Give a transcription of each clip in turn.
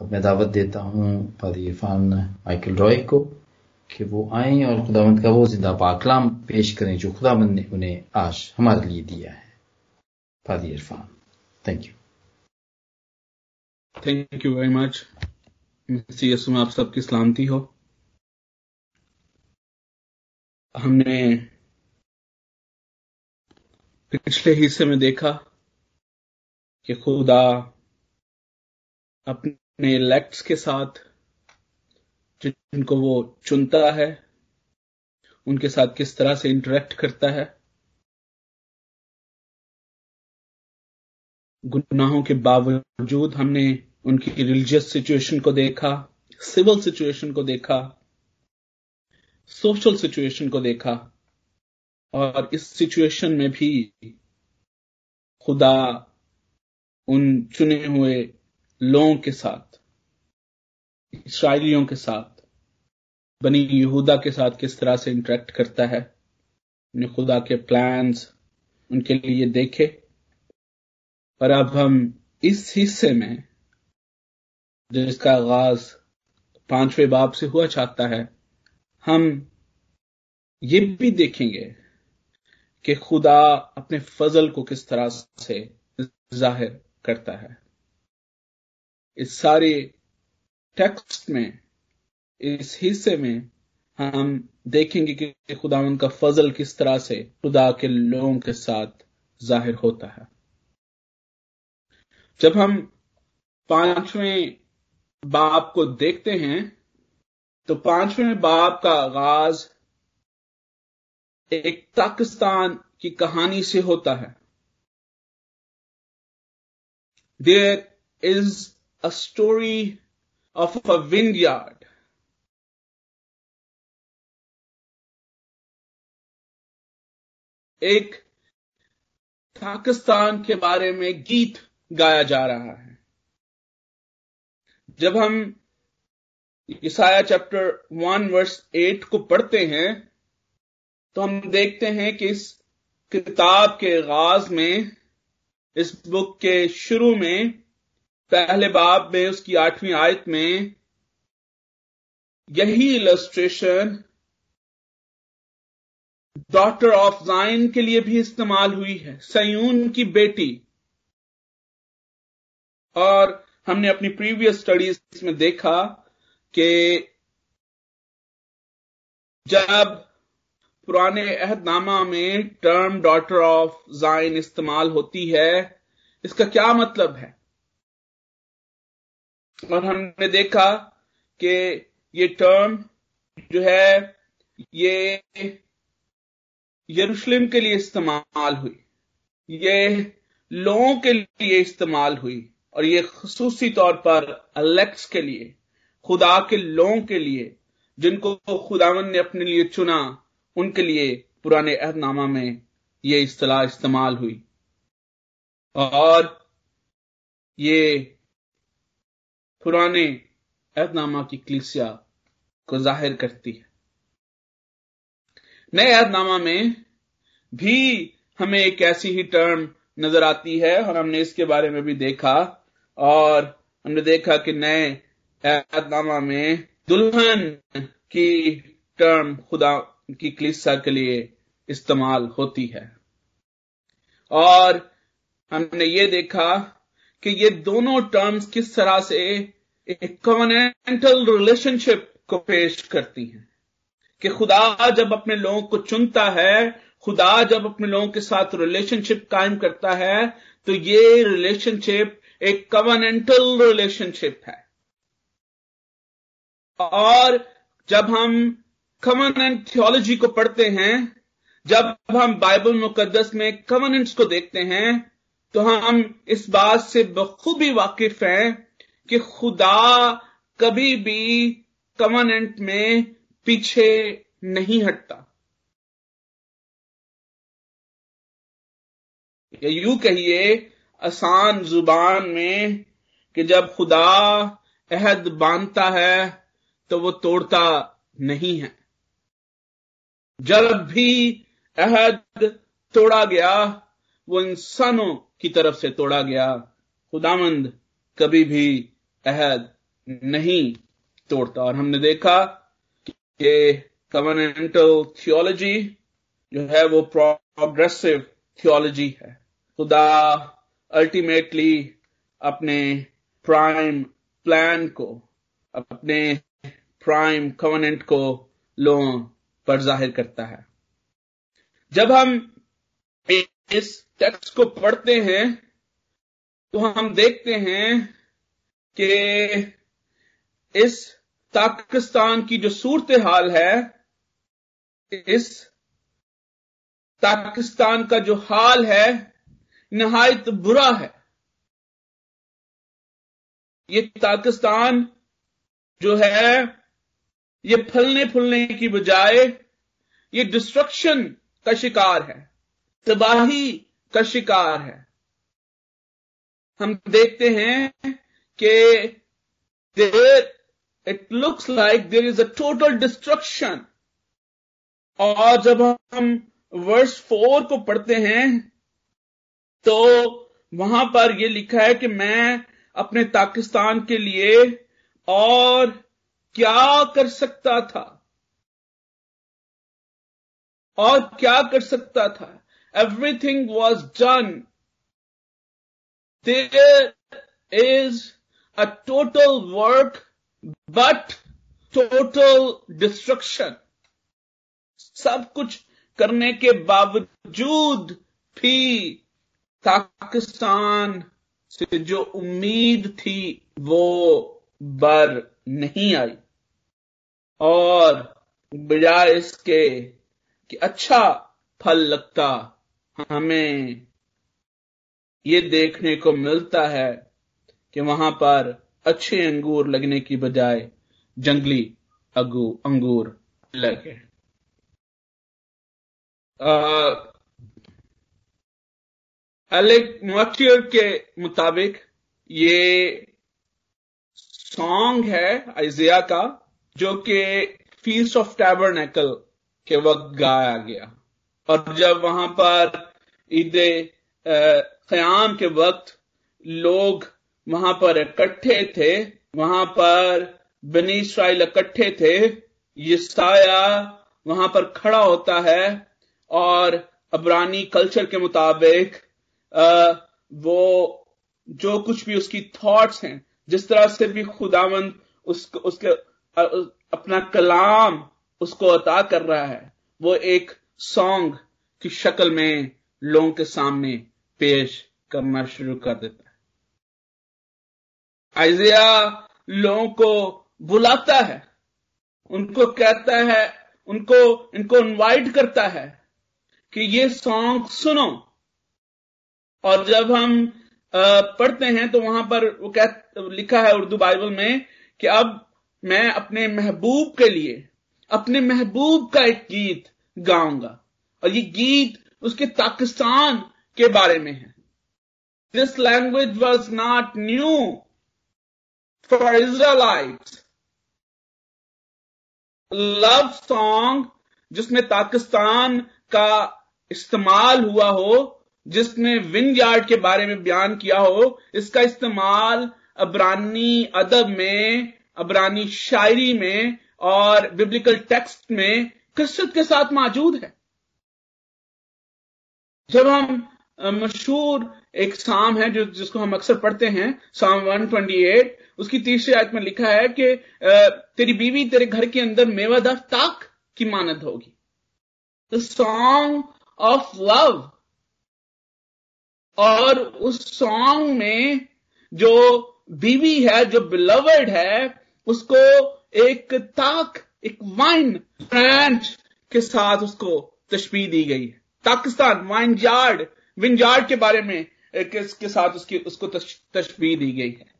अब मैं दावत देता हूँ पादी इरफान माइकल रॉय को कि वो आए और खुदावंद का वो ज़िंदा पाकलाम पेश करें जो खुदावंद ने उन्हें आज हमारे लिए दिया है। पादी Irfan thank you thank you very much में आप सबकी सलामती हो। हमने पिछले हिस्से में देखा कि खुदा अपने इलेक्ट्स के साथ, जिनको वो चुनता है, उनके साथ किस तरह से इंटरेक्ट करता है, गुनाहों के बावजूद हमने उनकी रिलीजियस सिचुएशन को देखा सिविल सिचुएशन को देखा सोशल सिचुएशन को देखा, और इस सिचुएशन में भी खुदा उन चुने हुए लोगों के साथ, इसराइलियों के साथ, बनी यहूदा के साथ किस तरह से इंटरेक्ट करता है खुदा के प्लान्स उनके लिए देखे। और अब हम इस हिस्से में, जिसका आगाज़ पाँचवें बाब से हुआ चाहता है, हम ये भी देखेंगे कि खुदा अपने फजल को किस तरह से ज़ाहिर करता है। इस सारे टेक्स्ट में, इस हिस्से में हम देखेंगे कि खुदा उनका फजल किस तरह से खुदा के लोगों के साथ ज़ाहिर होता है। जब हम पाँचवें बाप को देखते हैं तो पाँचवें बाप का आगाज़ एक पाकिस्तान की कहानी से होता है। There is story of a vineyard एक पाकिस्तान के बारे में गीत गाया जा रहा है। जब हम Isaiah chapter one verse eight को पढ़ते हैं तो हम देखते हैं कि इस किताब के आगाज़ में, इस बुक के शुरू में पहले बाब में, उसकी आठवीं आयत में, यही इलस्ट्रेशन डॉटर ऑफ़ जाइन के लिए भी इस्तेमाल हुई है, सयून की बेटी। और हमने अपनी प्रीवियस स्टडीज़ में देखा कि जब पुराने अहदनामा में टर्म डॉटर ऑफ़ जाइन इस्तेमाल होती है, इसका क्या मतलब है? और हमने देखा कि ये टर्म जो है, ये यरूशलेम के लिए इस्तेमाल हुई। ये लोगों के लिए इस्तेमाल हुई और ये खसूसी तौर पर अलेक्स के लिए, खुदा के लोगों के लिए, जिनको खुदावन ने अपने लिए चुना, उनके लिए पुराने अहदनामा में ये इस्तलाह इस्तेमाल हुई। और ये पुराने अहदनामा की क्लिसिया को ज़ाहिर करती है। नए अहदनामा में भी हमें एक ऐसी ही टर्म नज़र आती है और हमने इसके बारे में भी देखा और हमने देखा कि नए अहदनामा में दुल्हन की टर्म खुदा की क्लिसा के लिए इस्तेमाल होती है। और हमने ये देखा कि ये दोनों टर्म्स किस तरह से एक कवनेंटल रिलेशनशिप को पेश करती हैं। कि खुदा जब अपने लोगों को चुनता है, खुदा जब अपने लोगों के साथ रिलेशनशिप कायम करता है तो ये रिलेशनशिप एक कवनेंटल रिलेशनशिप है। और जब हम कवनेंट थियोलॉजी को पढ़ते हैं, जब हम बाइबल मुकदस में कवनेंट्स को देखते हैं तो हम इस बात से बखूबी वाकिफ हैं कि खुदा कभी भी कवनेंट में पीछे नहीं हटता। या यूँ कहिए, आसान ज़ुबान में कि जब खुदा अहद बांधता है तो वो तोड़ता नहीं है। जब भी अहद तोड़ा गया, वो इंसानों की तरफ़ से तोड़ा गया। खुदामंद कभी भी अहद नहीं तोड़ता। और हमने देखा कि कवर्नेंटल थियोलॉजी जो है वो प्रोग्रेसिव थियोलॉजी है। खुदा अल्टीमेटली अपने प्राइम प्लान को, अपने प्राइम कवर्नेंट को लोगों पर ज़ाहिर करता है। जब हम इस टेक्स्ट को पढ़ते हैं तो हम देखते हैं कि इस पाकिस्तान की जो सूरत हाल है, इस पाकिस्तान का जो हाल है, नहायत बुरा है। ये पाकिस्तान जो है, ये फलने फूलने की बजाय, ये डिस्ट्रक्शन का शिकार है। तबाही का शिकार है। हम देखते हैं कि there it looks like there is a total destruction और जब हम वर्ष फोर को पढ़ते हैं तो वहाँ पर यह लिखा है कि मैं अपने पाकिस्तान के लिए और क्या कर सकता था? और क्या कर सकता था? Everything was done there is a total work but total destruction सब कुछ करने के बावजूद भी पाकिस्तान से जो उम्मीद थी, वो बर नहीं आई। और बजाय इसके कि अच्छा फल लगता हमें ये देखने को मिलता है कि वहाँ पर अच्छे अंगूर लगने की बजाय जंगली अगू, अंगूर लगे। एलेक के मुताबिक ये सॉन्ग है आइजिया का, जो कि फीस्ट ऑफ़ टैबरनेकल के वक्त गाया गया। और जब वहाँ पर ईद ख्याम के वक्त लोग वहाँ पर इकट्ठे थे, वहाँ पर बनी इसराइल इकट्ठे थे ये साया वहाँ पर खड़ा होता है और अबरानी कल्चर के मुताबिक वो जो कुछ भी उसकी थॉट्स हैं, जिस तरह से भी खुदावंद उसको उसके अपना कलाम उसको अता कर रहा है, वो एक सॉन्ग की शक्ल में लोगों के सामने पेश करना शुरू कर देता है। आइजिया लोगों को बुलाता है, उनको कहता है, उनको, इनको इनवाइट करता है कि ये सॉन्ग सुनो। और जब हम पढ़ते हैं तो वहाँ पर वो कह, लिखा है उर्दू बाइबल में कि अब मैं अपने महबूब के लिए, अपने महबूब का एक गीत गाऊँगा। और ये गीत उसके पाकिस्तान के बारे में है। This language was not new for Israelite love song जिसमें पाकिस्तान का इस्तेमाल हुआ हो जिसने विन यार्ड के बारे में बयान किया हो, इसका इस्तेमाल अबरानी अदब में, अबरानी शायरी में और बिब्लिकल टेक्स्ट में कसरत के साथ मौजूद है। जब हम मशहूर एक साम है जो, जिसको हम अक्सर पढ़ते हैं, साम 128 उसकी तीसरी आयत में लिखा है कि तेरी बीवी तेरे घर के अंदर मेवादार ताक की मानद होगी। द सॉन्ग ऑफ़ लव और उस सॉन्ग में जो बीवी है, जो बिलवर्ड है, उसको एक ताक एक वाइन ब्रांड के साथ उसको तशबी दी गई। पाकिस्तान वाइन यार्ड विन यार्ड के बारे में के साथ उसकी, उसको तशबी दी गई है।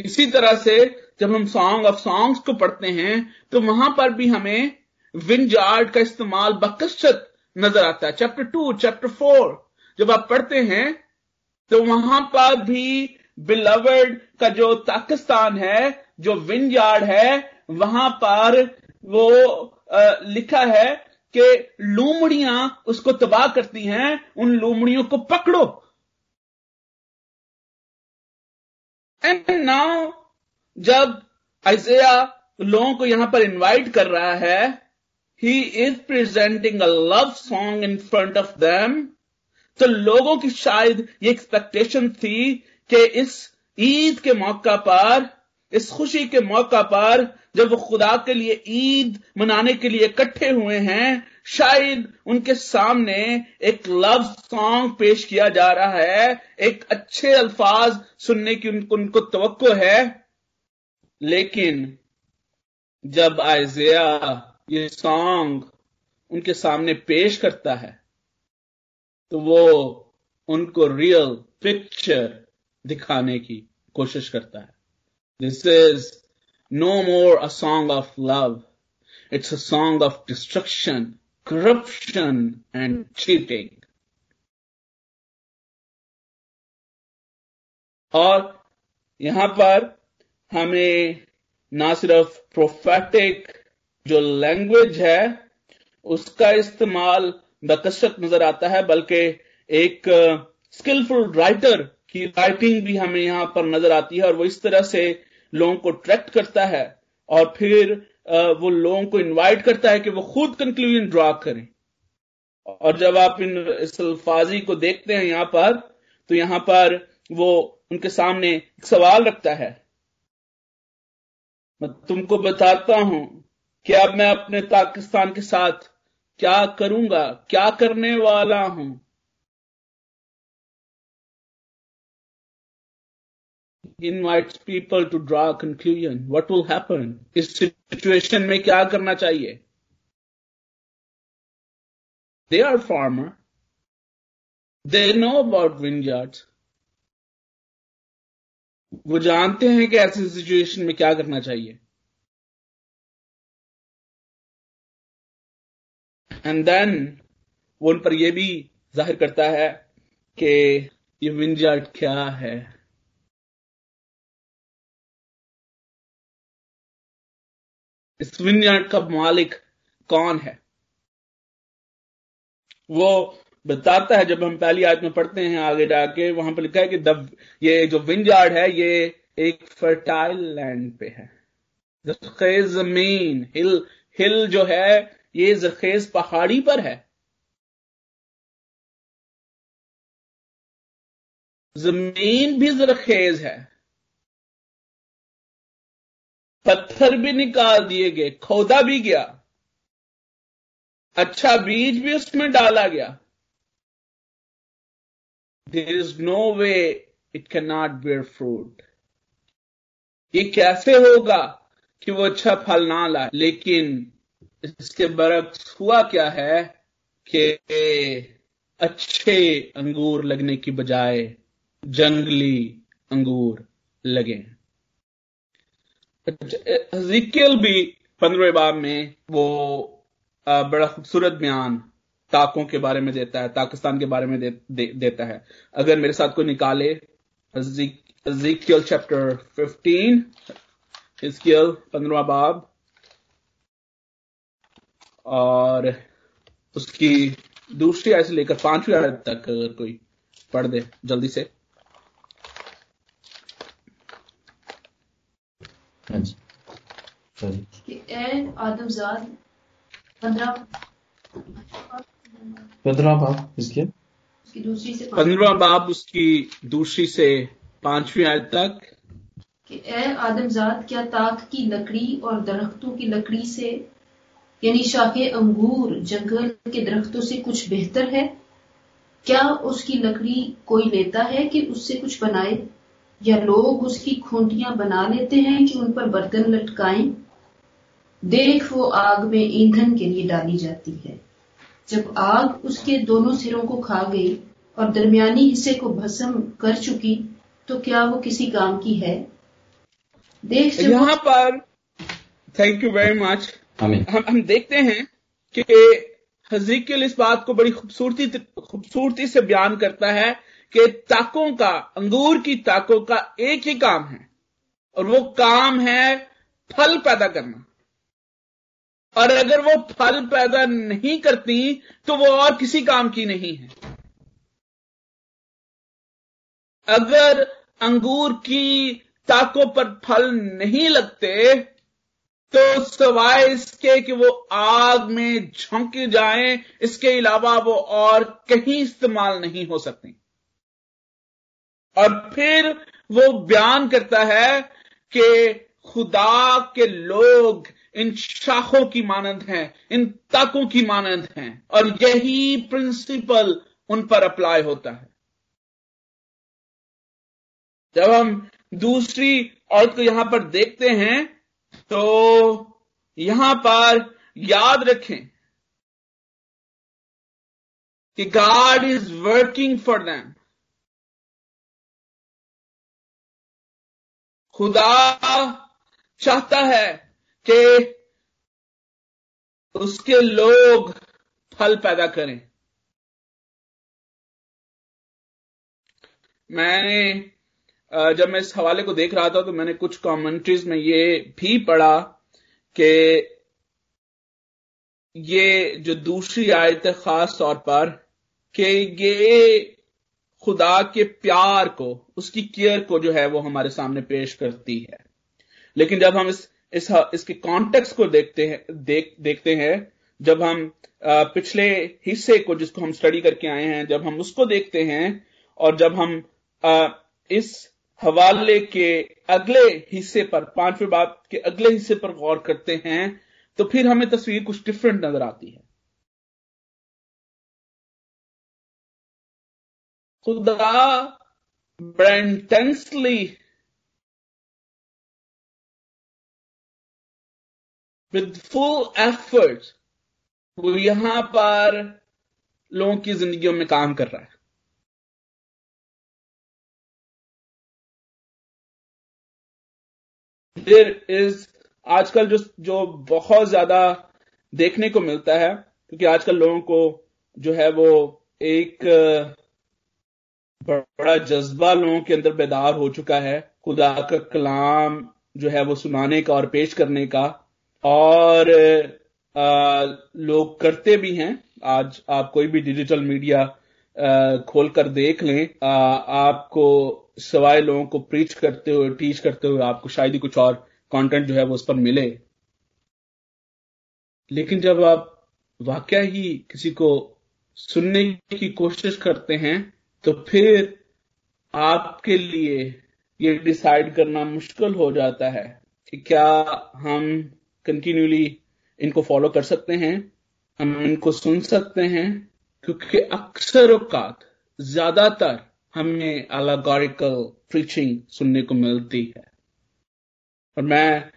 इसी तरह से जब हम सॉन्ग ऑफ़ सॉन्ग्स को पढ़ते हैं तो वहाँ पर भी हमें विन जार्ड का इस्तेमाल बकसत नज़र आता है। चैप्टर टू चैप्टर फोर जब आप पढ़ते हैं तो वहाँ पर भी बिलवर्ड का जो पाकिस्तान है, जो विन यार्ड है वहाँ पर वो लिखा है कि लूमड़ियाँ उसको तबाह करती हैं, उन लूमड़ियों को पकड़ो। एंड नाउ जब आइजिया लोगों को यहाँ पर इनवाइट कर रहा है he is presenting a love song in front of them तो लोगों की शायद ये एक्सपेक्टेशन थी कि इस ईद के मौका पर इस खुशी के मौका पर जब वो खुदा के लिए ईद मनाने के लिए इकट्ठे हुए हैं, शायद उनके सामने एक लव सॉन्ग पेश किया जा रहा है, एक अच्छे अल्फाज सुनने की उनको उनको तो है। लेकिन जब आयजिया ये सॉन्ग उनके सामने पेश करता है तो वो उनको रियल पिक्चर दिखाने की कोशिश करता है। This is no more a song of love. It's a song of destruction, corruption, and cheating. और यहाँ पर हमें ना सिर्फ़ प्रोफेटिक जो लैंग्वेज है उसका इस्तेमाल बकसरत नज़र आता है बल्कि एक स्किलफुल राइटर की राइटिंग भी हमें यहाँ पर नज़र आती है और वो इस तरह से लोगों को ट्रैक्ट करता है और फिर वो लोगों को इनवाइट करता है कि वो खुद कंक्लूजन ड्रॉ करें। और जब आप इन इस अल्फाजी को देखते हैं यहाँ पर तो यहाँ पर वो उनके सामने एक सवाल रखता है। मैं तुमको बताता हूँ कि अब मैं अपने पाकिस्तान के साथ क्या करूँगा, क्या करने वाला हूँ? Invites people to draw conclusion what will happen इस सिचुएशन में क्या करना चाहिए? They are farmer they know about vineyard वो जानते हैं कि ऐसी सिचुएशन में क्या करना चाहिए। एंड देन वो उन पर यह भी ज़ाहिर करता है कि ये विंजार्ड क्या है? इस विनयार्ड का मालिक कौन है? वो बताता है, जब हम पहली आयत में पढ़ते हैं, आगे जाके, वहाँ पर लिखा है कि दब ये जो विंजार्ड है, ये एक फर्टाइल लैंड पे है। जखेज ज़मीन, हिल हिल जो है, ये जखेज पहाड़ी पर है। ज़मीन भी जरखेज है। पत्थर भी निकाल दिए गए, खोदा भी गया। अच्छा बीज भी उसमें डाला गया। There is no way it cannot not bear fruit ये कैसे होगा कि वो अच्छा फल ना लाए? लेकिन इसके बरक्स हुआ क्या है कि अच्छे अंगूर लगने की बजाय जंगली अंगूर लगे। जिक्ल भी पंद्रह बाब में वो बड़ा खूबसूरत बयान ताकों के बारे में देता है ताकिस्तान के बारे में दे, दे, देता है। अगर मेरे साथ कोई निकाले जिक्ल चैप्टर फिफ्टीन हिस्कियल पंद्रवा बाब और उसकी दूसरी आयत से लेकर पांचवी आयत तक अगर कोई पढ़ दे जल्दी से। आदमजाद पंद्रह पंद्रह बाब इसके दूसरी से पंद्रह बाब उसकी दूसरी से पांचवी आयत तक कि ए आदमजाद क्या ताक की लकड़ी और दरख्तों की लकड़ी से यानी शाखे अंगूर जंगल के दरख्तों से कुछ बेहतर है क्या उसकी लकड़ी कोई लेता है कि उससे कुछ बनाए या लोग उसकी खूंटियाँ बना लेते हैं कि उन पर बर्तन लटकाएँ? देख वो आग में ईंधन के लिए डाली जाती है। जब आग उसके दोनों सिरों को खा गई और दरमियानी हिस्से को भस्म कर चुकी तो क्या वो किसी काम की है? देख यहाँ पर थैंक यू वेरी मच हम हम देखते हैं कि हजीकिल इस बात को बड़ी खूबसूरती खूबसूरती से बयान करता है कि ताकों का, अंगूर की ताकों का एक ही काम है। और वो काम है फल पैदा करना। और अगर वो फल पैदा नहीं करती तो वो और किसी काम की नहीं है। अगर अंगूर की ताकों पर फल नहीं लगते तो सवाए इसके कि वो आग में झोंके जाएँ, इसके अलावा वो और कहीं इस्तेमाल नहीं हो सकती। और फिर वो बयान करता है कि खुदा के लोग इन शाखों की मानंद हैं, इन ताकों की मानंद हैं, और यही प्रिंसिपल उन पर अप्लाई होता है। जब हम दूसरी औरत को यहाँ पर देखते हैं तो यहाँ पर याद रखें कि God is working for them खुदा चाहता है कि उसके लोग फल पैदा करें। मैंने जब मैं इस हवाले को देख रहा था तो मैंने कुछ कमेंट्रीज में ये भी पढ़ा कि ये जो दूसरी आयत है खास तौर पर कि ये खुदा के प्यार को, उसकी केयर को जो है वो हमारे सामने पेश करती है। लेकिन जब हम इस इस, इसके कॉन्टेक्स्ट को देखते हैं, देख, देखते हैं, जब हम पिछले हिस्से को जिसको हम स्टडी करके आए हैं, जब हम उसको देखते हैं, और जब हम इस हवाले के अगले हिस्से पर, पाँचवें बात के अगले हिस्से पर गौर करते हैं तो फिर हमें तस्वीर कुछ डिफरेंट नज़र आती है। खुदा बड़ा इंटेंसली विद फुल एफर्ट वो यहाँ पर लोगों की जिंदगियों में काम कर रहा है। देर इज़ आजकल जो जो बहुत ज़्यादा देखने को मिलता है, क्योंकि आजकल लोगों को जो है वो एक बड़ा जज्बा लोगों के अंदर बेदार हो चुका है। खुदा का कलाम जो है वो सुनाने का और पेश करने का। और आ, लोग करते भी हैं। आज आप कोई भी डिजिटल मीडिया खोलकर देख लें आ, आपको सवाए लोगों को प्रीच करते हुए टीच करते हुए आपको शायद ही कुछ और कंटेंट जो है वो उस पर मिले। लेकिन जब आप वाकया ही किसी को सुनने की कोशिश करते हैं तो फिर आपके लिए ये डिसाइड करना मुश्किल हो जाता है कि क्या हम कंटिन्यूली इनको फॉलो कर सकते हैं, हम इनको सुन सकते हैं, क्योंकि अक्सर औकात ज़्यादातर हमें अलागोरिकल प्रीचिंग सुनने को मिलती है। और मैं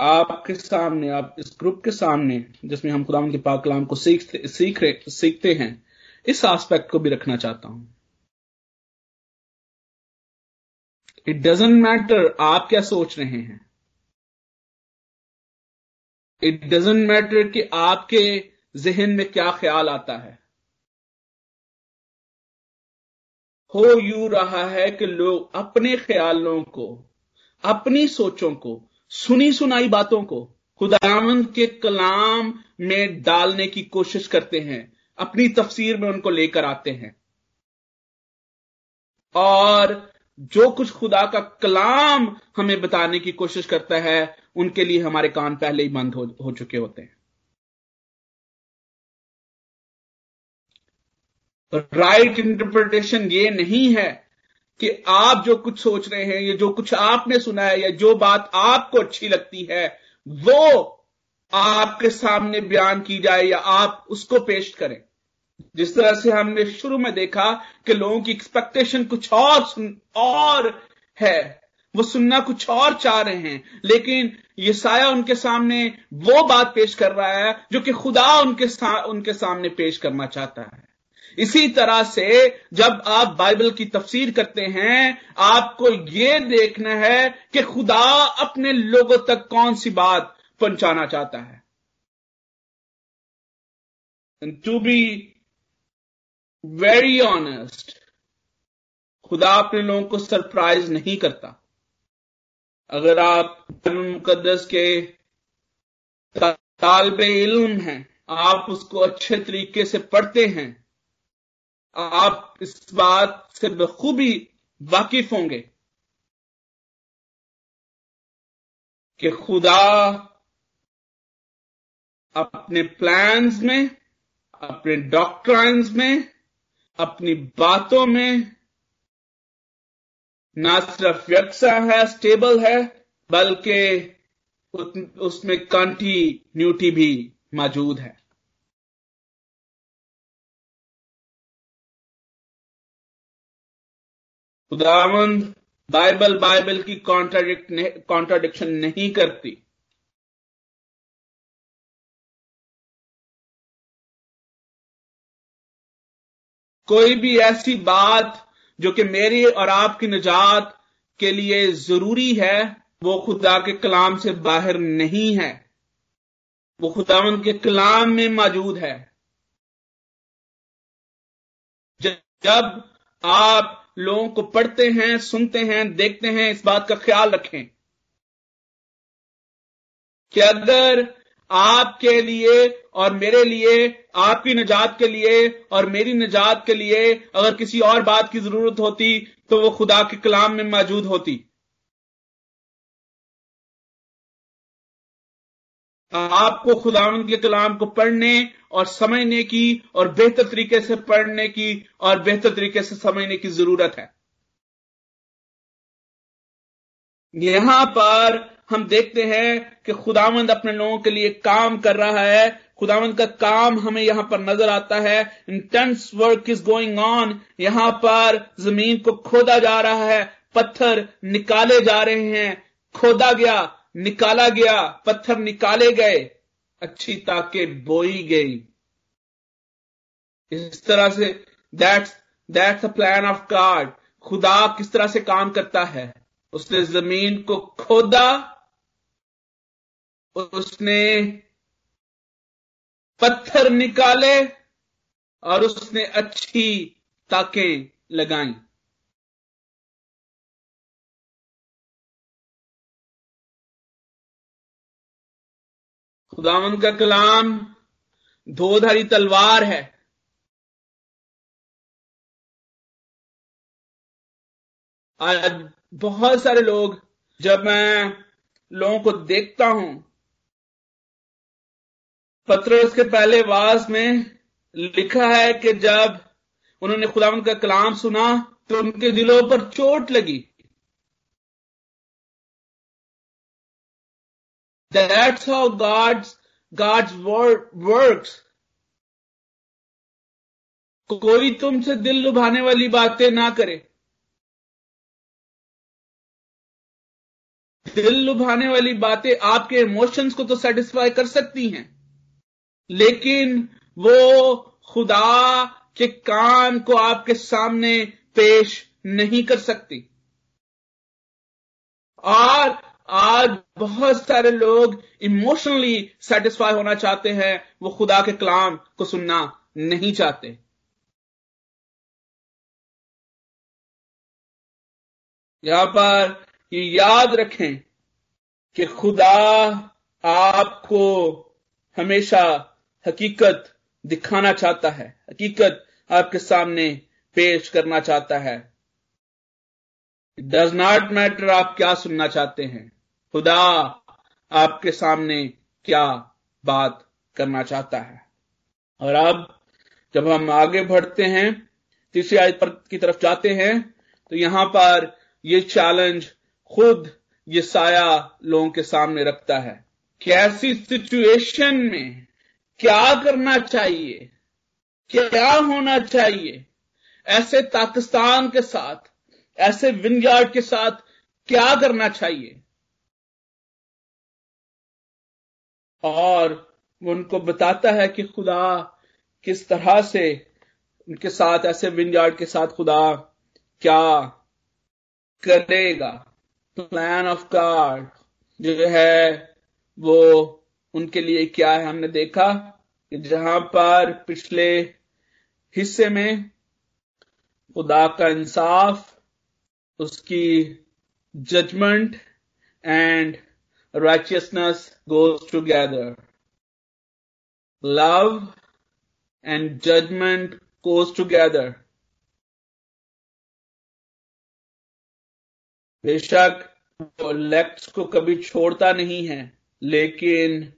आपके सामने, आप इस ग्रुप के सामने, जिसमें हम खुदा के पाक कलाम को सीखते, सीख रहे, सीखते हैं, इस एस्पेक्ट को भी रखना चाहता हूँ। इट डजेंट मैटर आप क्या सोच रहे हैं। इट डजेंट मैटर कि आपके जहन में क्या ख्याल आता है। हो यू रहा है कि लोग अपने ख्यालों को, अपनी सोचों को, सुनी सुनाई बातों को खुदावंद के कलाम में डालने की कोशिश करते हैं, अपनी तफसीर में उनको लेकर आते हैं। और जो कुछ खुदा का कलाम हमें बताने की कोशिश करता है उनके लिए हमारे कान पहले ही बंद हो, हो चुके होते हैं। राइट इंटरप्रिटेशन ये नहीं है कि आप जो कुछ सोच रहे हैं या जो कुछ आपने सुना है या जो बात आपको अच्छी लगती है वो आपके सामने बयान की जाए या आप उसको पेश करें। जिस तरह से हमने शुरू में देखा कि लोगों की एक्सपेक्टेशन कुछ और सुन और है। वो सुनना कुछ और चाह रहे हैं। लेकिन ये साया उनके सामने वो बात पेश कर रहा है जो कि खुदा उनके सा, उनके सामने पेश करना चाहता है। इसी तरह से जब आप बाइबल की तफसीर करते हैं आपको यह देखना है कि खुदा अपने लोगों तक कौन सी बात पहुंचाना चाहता है। टू बी वेरी ऑनेस्ट खुदा अपने लोगों को सरप्राइज़ नहीं करता। अगर आप मुकदस के तालब इल्म हैं, आप उसको अच्छे तरीके से पढ़ते हैं, आप इस बात से बखूबी वाकिफ होंगे कि खुदा अपने प्लान्स में, अपने डॉक्ट्राइन्स में अपनी बातों में ना सिर्फ़ यकसा है स्टेबल है, बल्कि उसमें कंटिन्यूटी भी मौजूद है। खुदावंद बाइबल बाइबल की कॉन्ट्राडिक्ट कॉन्ट्राडिक्शन नहीं करती। कोई भी ऐसी बात जो कि मेरी और आपकी निजात के लिए ज़रूरी है, वो खुदा के कलाम से बाहर नहीं है। वो खुदावन के कलाम में मौजूद है। जब आप लोगों को पढ़ते हैं, सुनते हैं, देखते हैं, इस बात का ख्याल रखें कि अगर आपके लिए और मेरे लिए, आपकी निजात के लिए और मेरी निजात के लिए अगर किसी और बात की ज़रूरत होती तो वो खुदा के कलाम में मौजूद होती। आपको खुदावन के कलाम को पढ़ने और समझने की और बेहतर तरीके से पढ़ने की और बेहतर तरीके से समझने की ज़रूरत है। यहाँ पर हम देखते हैं कि खुदावंद अपने लोगों के लिए काम कर रहा है। खुदावंद का काम हमें यहाँ पर नज़र आता है। Intense work is going on यहाँ पर ज़मीन को खोदा जा रहा है। पत्थर निकाले जा रहे हैं। खोदा गया, निकाला गया, पत्थर निकाले गए। अच्छी ताके बोई गई। इस तरह से that's that's a plan of God खुदा किस तरह से काम करता है? उसने ज़मीन को खोदा उसने पत्थर निकाले और उसने अच्छी ताकें लगाई। खुदावन का कलाम धोधारी तलवार है। आज बहुत सारे लोग जब मैं लोगों को देखता हूँ पत्रस के पहले वास में लिखा है कि जब उन्होंने खुदावन का कलाम सुना तो उनके दिलों पर चोट लगी। That's how God's God's word works. कोई तुमसे दिल लुभाने वाली बातें ना करे। दिल लुभाने वाली बातें आपके इमोशंस को तो सेटिस्फाई कर सकती हैं। लेकिन वो खुदा के कान को आपके सामने पेश नहीं कर सकती। और आज बहुत सारे लोग इमोशनली सेटिस्फाई होना चाहते हैं, वो खुदा के कलाम को सुनना नहीं चाहते। यहाँ पर ये याद रखें कि खुदा आपको हमेशा हकीकत दिखाना चाहता है। हकीकत आपके सामने पेश करना चाहता है। डज नॉट मैटर आप क्या सुनना चाहते हैं। खुदा आपके सामने क्या बात करना चाहता है। और अब जब हम आगे बढ़ते हैं, तीसरी आयत पर की तरफ़ जाते हैं तो यहाँ पर यह चैलेंज खुद ये साया लोगों के सामने रखता है। कैसी सिचुएशन में क्या करना चाहिए? क्या होना चाहिए? ऐसे पाकिस्तान के साथ, ऐसे विनयार्ड के साथ क्या करना चाहिए? और वो उनको बताता है कि खुदा किस तरह से उनके साथ, ऐसे विनयार्ड के साथ खुदा क्या करेगा? प्लान ऑफ़ गॉड जो है वो उनके लिए क्या है हमने देखा कि जहाँ पर पिछले हिस्से में खुदा का इंसाफ, उसकी judgement and righteousness goes together. Love and judgment goes together. बेशक वो लेक्ट्स को कभी छोड़ता नहीं है, लेकिन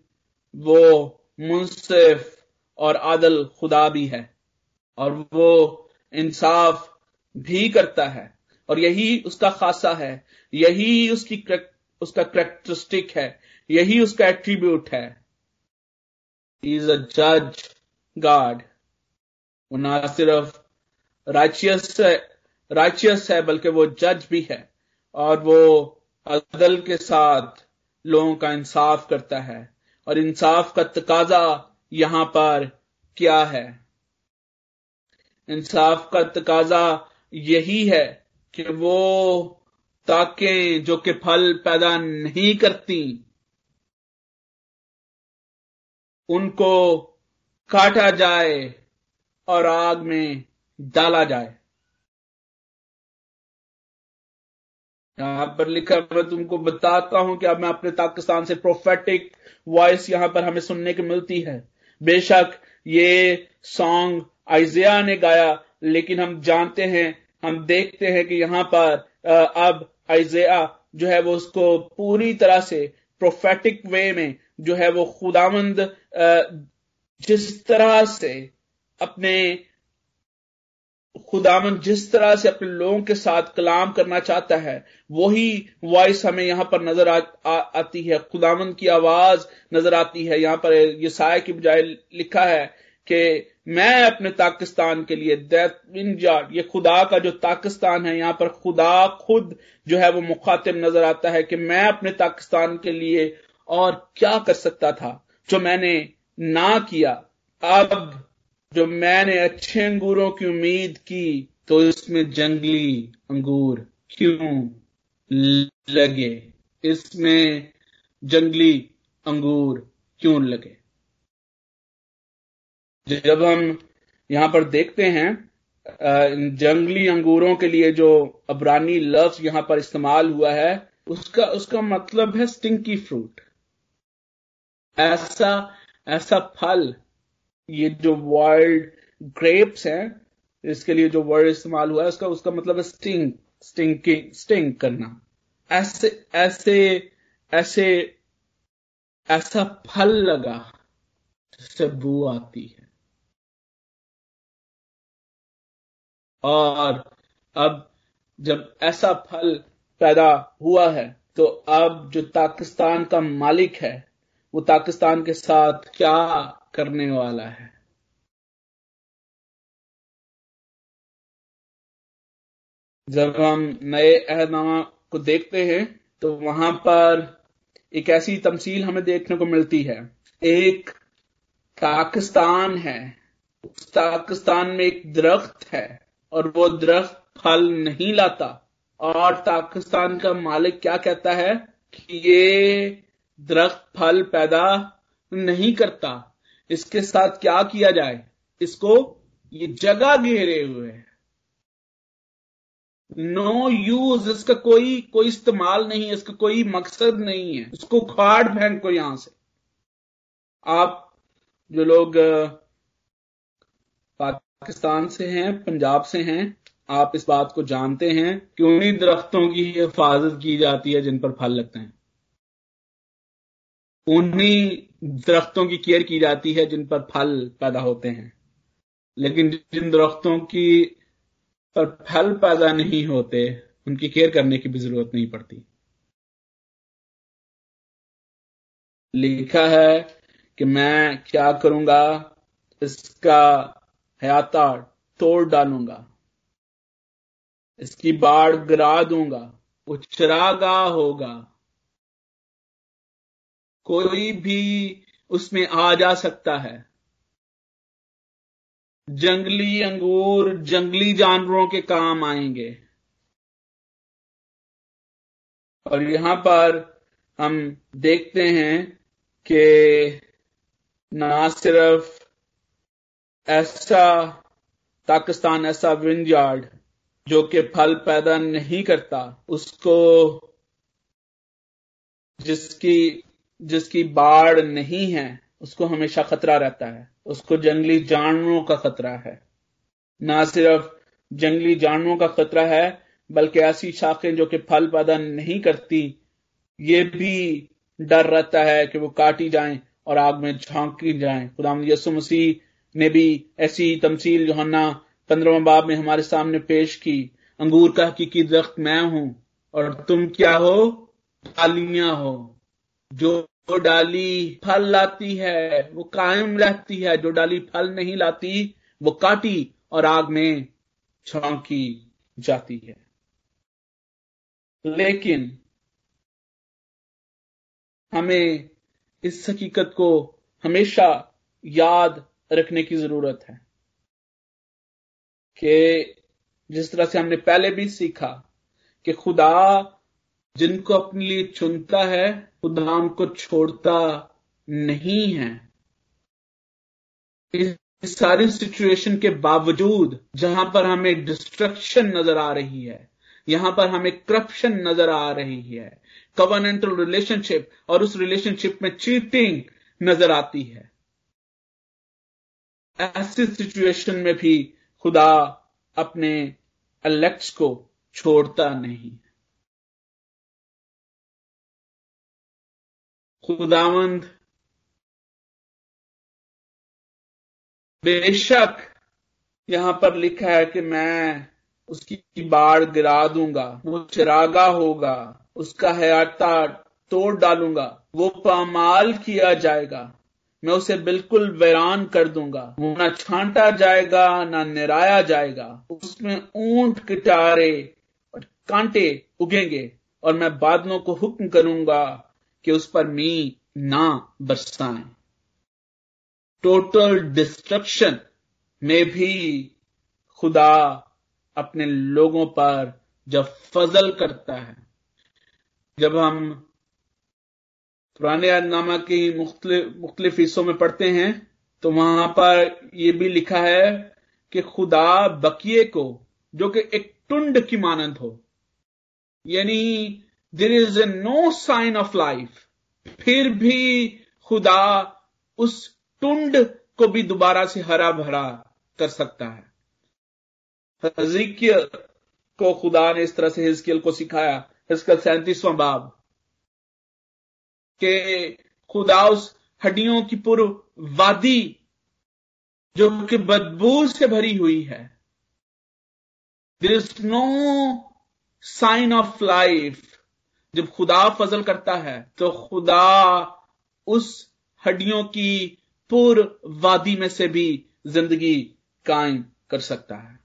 वो मुंसिफ और आदल खुदा भी है और वो इंसाफ भी करता है और यही उसका खासा है, यही उसकी उसका करेक्टरिस्टिक है, यही उसका एट्रीब्यूट है। इज़ अ जज गॉड वो ना सिर्फ़ राइचियस राइचियस है, बल्कि वो जज भी है और वो अदल के साथ लोगों का इंसाफ करता है। और इंसाफ का तकाजा यहाँ पर क्या है? इंसाफ का तकाजा यही है कि वो ताकि जो कि फल पैदा नहीं करती, उनको काटा जाए और आग में डाला जाए। यहाँ पर लिखा मैं तुमको बताता हूँ कि अब मैं अपने पाकिस्तान से प्रोफेटिक वॉइस यहाँ पर हमें सुनने को मिलती है। बेशक ये सॉन्ग आइजिया ने गाया, लेकिन हम जानते हैं, हम देखते हैं कि यहाँ पर अब आइजिया जो है वो उसको पूरी तरह से प्रोफेटिक वे में जो है वो खुदामंद जिस तरह से अपने खुदामंद जिस तरह से अपने लोगों के साथ कलाम करना चाहता है वही वॉइस हमें यहाँ पर नज़र आ, आ, आती है। खुदामंद की आवाज़ नज़र आती है। यहाँ पर ये साय की बजाय लिखा है कि मैं अपने पाकिस्तान के लिए ये खुदा का जो पाकिस्तान है यहाँ पर खुदा खुद जो है वो मुखातिब नज़र आता है कि मैं अपने पाकिस्तान के लिए और क्या कर सकता था जो मैंने ना किया। अब जो मैंने अच्छे अंगूरों की उम्मीद की तो इसमें जंगली अंगूर क्यों लगे? इसमें जंगली अंगूर क्यों लगे? जब हम यहाँ पर देखते हैं जंगली अंगूरों के लिए जो अबरानी लफ्ज यहाँ पर इस्तेमाल हुआ है, उसका उसका मतलब है स्टिंकी फ्रूट। ऐसा ऐसा फल ये जो वर्ल्ड ग्रेप्स हैं, इसके लिए जो वर्ड इस्तेमाल हुआ है, उसका उसका मतलब है स्टिंग स्टिंकिंग स्टिंग करना। ऐसे ऐसे ऐसे, ऐसा फल लगा जिससे बू आती है। और अब जब ऐसा फल पैदा हुआ है तो अब जो पाकिस्तान का मालिक है, वो पाकिस्तान के साथ क्या करने वाला है। जब हम नए अहदनामा को देखते हैं तो वहाँ पर एक ऐसी तमसील हमें देखने को मिलती है। एक पाकिस्तान है। उस पाकिस्तान में एक दरख्त है, और वो दरख्त फल नहीं लाता। और पाकिस्तान का मालिक क्या कहता है कि ये दरख्त फल पैदा नहीं करता। इसके साथ क्या किया जाए? इसको ये जगह घेरे हुए है। नो यूज़ इसका कोई कोई इस्तेमाल नहीं है, इसका कोई मकसद नहीं है। इसको खाड़ फेंक यहाँ से। आप जो लोग पाकिस्तान से हैं, पंजाब से हैं, आप इस बात को जानते हैं कि उन्हीं दरख्तों की हिफाजत की जाती है जिन पर फल लगते हैं। उन्हीं दरख्तों की केयर की जाती है जिन पर फल पैदा होते हैं। लेकिन जिन दरख्तों की पर फल पैदा नहीं होते, उनकी केयर करने की भी ज़रूरत नहीं पड़ती। लिखा है कि मैं क्या करूँगा, इसका हयाता तोड़ डालूँगा, इसकी बाढ़ गिरा दूँगा वो चरागा होगा कोई भी उसमें आ जा सकता है। जंगली अंगूर, जंगली जानवरों के काम आएँगे। और यहाँ पर हम देखते हैं कि ना सिर्फ़ ऐसा पाकिस्तान, ऐसा विंड जो कि फल पैदा नहीं करता, उसको जिसकी जिसकी बाढ़ नहीं है, उसको हमेशा खतरा रहता है। उसको जंगली जानवरों का खतरा है। ना सिर्फ़ जंगली जानवरों का खतरा है, बल्कि ऐसी शाखें जो कि फल पैदा नहीं करती, ये भी डर रहता है कि वो काटी जाएँ और आग में झांकी जाएँ। खुदा यसु मसीह ने भी ऐसी तमसील जोहन्ना पंद्रहवा बाब में हमारे सामने पेश की। अंगूर का हकीकी दरख्त मैं हूँ और तुम क्या हो? डालियाँ हो। जो डाली फल लाती है, वो कायम रहती है। जो डाली फल नहीं लाती, वो काटी और आग में छौंकी जाती है। लेकिन हमें इस हकीकत को हमेशा याद रखने की ज़रूरत है कि जिस तरह से हमने पहले भी सीखा कि खुदा जिनको अपने लिए चुनता है, खुदा को छोड़ता नहीं है। इस सारी सिचुएशन के बावजूद, जहाँ पर हमें डिस्ट्रक्शन नज़र आ रही है, यहाँ पर हमें करप्शन नज़र आ रही है कवर्नेंटल रिलेशनशिप और उस रिलेशनशिप में चीटिंग नज़र आती है। ऐसी सिचुएशन में भी खुदा अपने अलेक्ट्स को छोड़ता नहीं। खुदावंद। बेशक यहाँ पर लिखा है कि मैं उसकी बाढ़ गिरा दूँगा वो चिरागा होगा, उसका हयाता तोड़ डालूँगा, वो पामाल किया जाएगा, मैं उसे बिल्कुल वीरान कर दूँगा, वो ना छांटा जाएगा, ना निराया जाएगा, उसमें ऊँट किटारे और कांटे उगेंगे और मैं बादलों को हुक्म करूँगा। कि उस पर मी ना बरसाएँ। टोटल डिस्ट्रक्शन में भी खुदा अपने लोगों पर जब फजल करता है, जब हम पुराने यादनामा की मुख्तलिफ़ हिस्सों में पढ़ते हैं तो वहाँ पर यह भी लिखा है कि खुदा बकिए को, जो कि एक टुंड की मानंद हो, यानी there is a no sign of life फिर भी खुदा उस टुंड को भी दोबारा से हरा भरा कर सकता है। हजिकियल को खुदा ने इस तरह से हिजकियल को सिखाया इसका सैंतीसवां बाब, के खुदा उस हड्डियों की पूर्व वादी जो कि बदबू से भरी हुई है। There is no sign of life जब खुदा फजल करता है तो खुदा उस हड्डियों की पूर्व वादी में से भी ज़िंदगी कायम कर सकता है।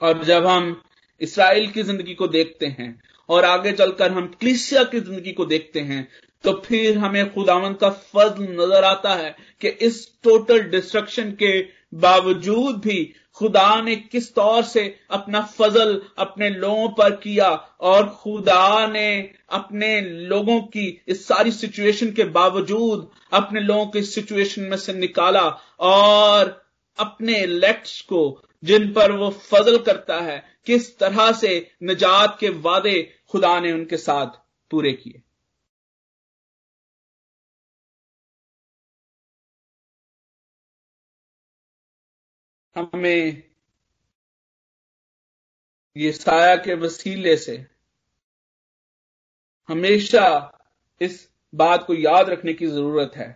और जब हम इसराइल की ज़िंदगी को देखते हैं और आगे चलकर हम क्लिसिया की ज़िंदगी को देखते हैं तो फिर हमें खुदावन का फजल नज़र आता है कि इस टोटल डिस्ट्रक्शन के बावजूद भी खुदा ने किस तौर से अपना फजल अपने लोगों पर किया और खुदा ने अपने लोगों की इस सारी सिचुएशन के बावजूद अपने लोगों को इस सिचुएशन में से निकाला और अपने लेट्स को, जिन पर वो फजल करता है, किस तरह से निजात के वादे खुदा ने उनके साथ पूरे किए। हमें ये साया के वसीले से हमेशा इस बात को याद रखने की ज़रूरत है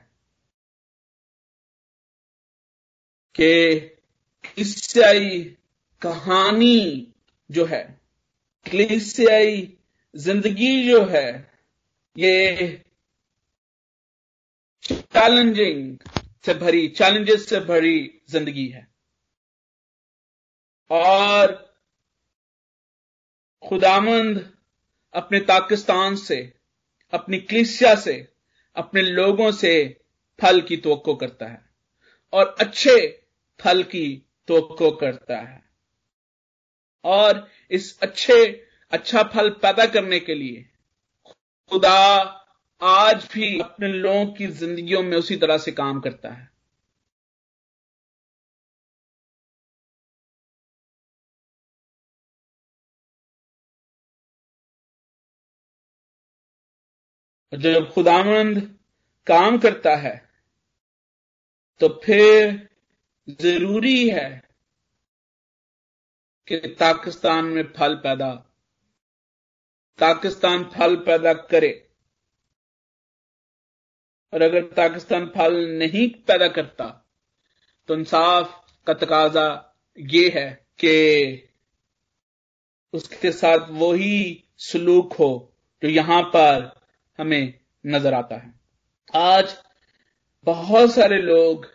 कि क्लिसियाई कहानी जो है, क्लिसियाई ज़िंदगी जो है, ये चैलेंजिंग से भरी चैलेंजेस से भरी ज़िंदगी है। और खुदामंद अपने पाकिस्तान से, अपनी क्लिसिया से, अपने लोगों से फल की तो करता है और अच्छे फल की तो करता है। और इस अच्छे अच्छा फल पैदा करने के लिए खुदा आज भी अपने लोगों की जिंदगियों में उसी तरह से काम करता है। जब खुदामंद काम करता है तो फिर ज़रूरी है कि पाकिस्तान में फल पैदा, पाकिस्तान फल पैदा करे। और अगर पाकिस्तान फल नहीं पैदा करता तो इंसाफ का तकाजा ये है कि उसके साथ वही सलूक हो जो यहाँ पर हमें नज़र आता है। आज बहुत सारे लोग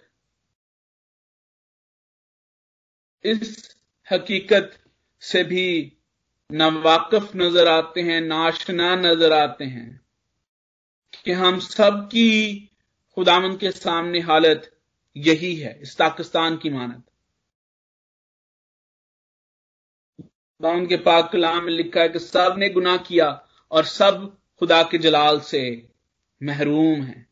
इस हकीकत से भी नावाकफ नज़र आते हैं नाशना नज़र आते हैं कि हम सब की खुदावन के सामने हालत यही है, इस पाकिस्तान की मानत। खुदावन के पाक कलाम में लिखा है कि सबने गुनाह किया और सब खुदा के जलाल से महरूम है।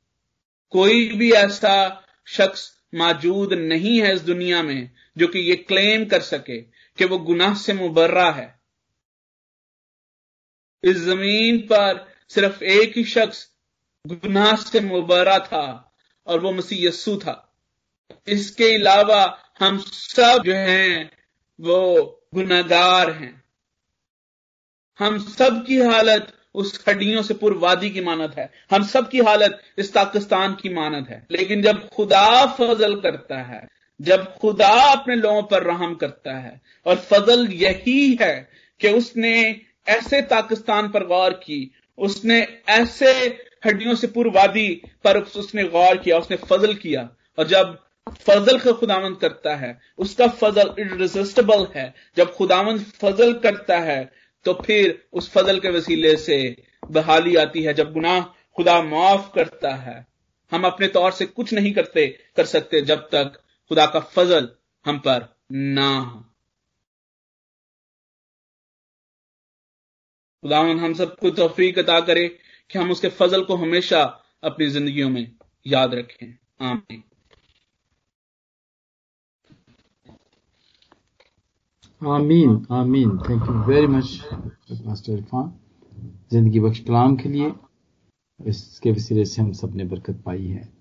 कोई भी ऐसा शख्स मौजूद नहीं है इस दुनिया में जो कि ये क्लेम कर सके कि वो गुनाह से मुबर्रा है। इस ज़मीन पर सिर्फ़ एक ही शख्स गुनाह से मुबर्रा था और वो मसीह यस्सु था। इसके अलावा हम सब जो हैं, वो गुनागार हैं। हम सब की हालत उस हड्डियों से पुरवादी की मानत है। हम सब की हालत इस पाकिस्तान की मानत है। लेकिन जब खुदा फजल करता है, जब खुदा अपने लोगों पर रहम करता है, और फजल यही है कि उसने ऐसे पाकिस्तान पर गौर की, उसने ऐसे हड्डियों से पुरवादी पर उसने गौर किया, उसने फजल किया। और जब फजल का खुदावंद करता है, उसका फजल इरेजिस्टेबल है। जब खुदावंद फजल करता है तो फिर उस फजल के वसीले से बहाली आती है जब गुनाह खुदा माफ़ करता है। हम अपने तौर से कुछ नहीं करते, कर सकते जब तक खुदा का फजल हम पर ना हो। खुदावन हम सबको तोफीक अदा करे कि हम उसके फजल को हमेशा अपनी जिंदगियों में याद रखें। आमीन। आमीन आमीन thank you very much master Irfan ज़िंदगी बख्श कलाम के लिए, इसके वसीले से हम सबने बरकत पाई है।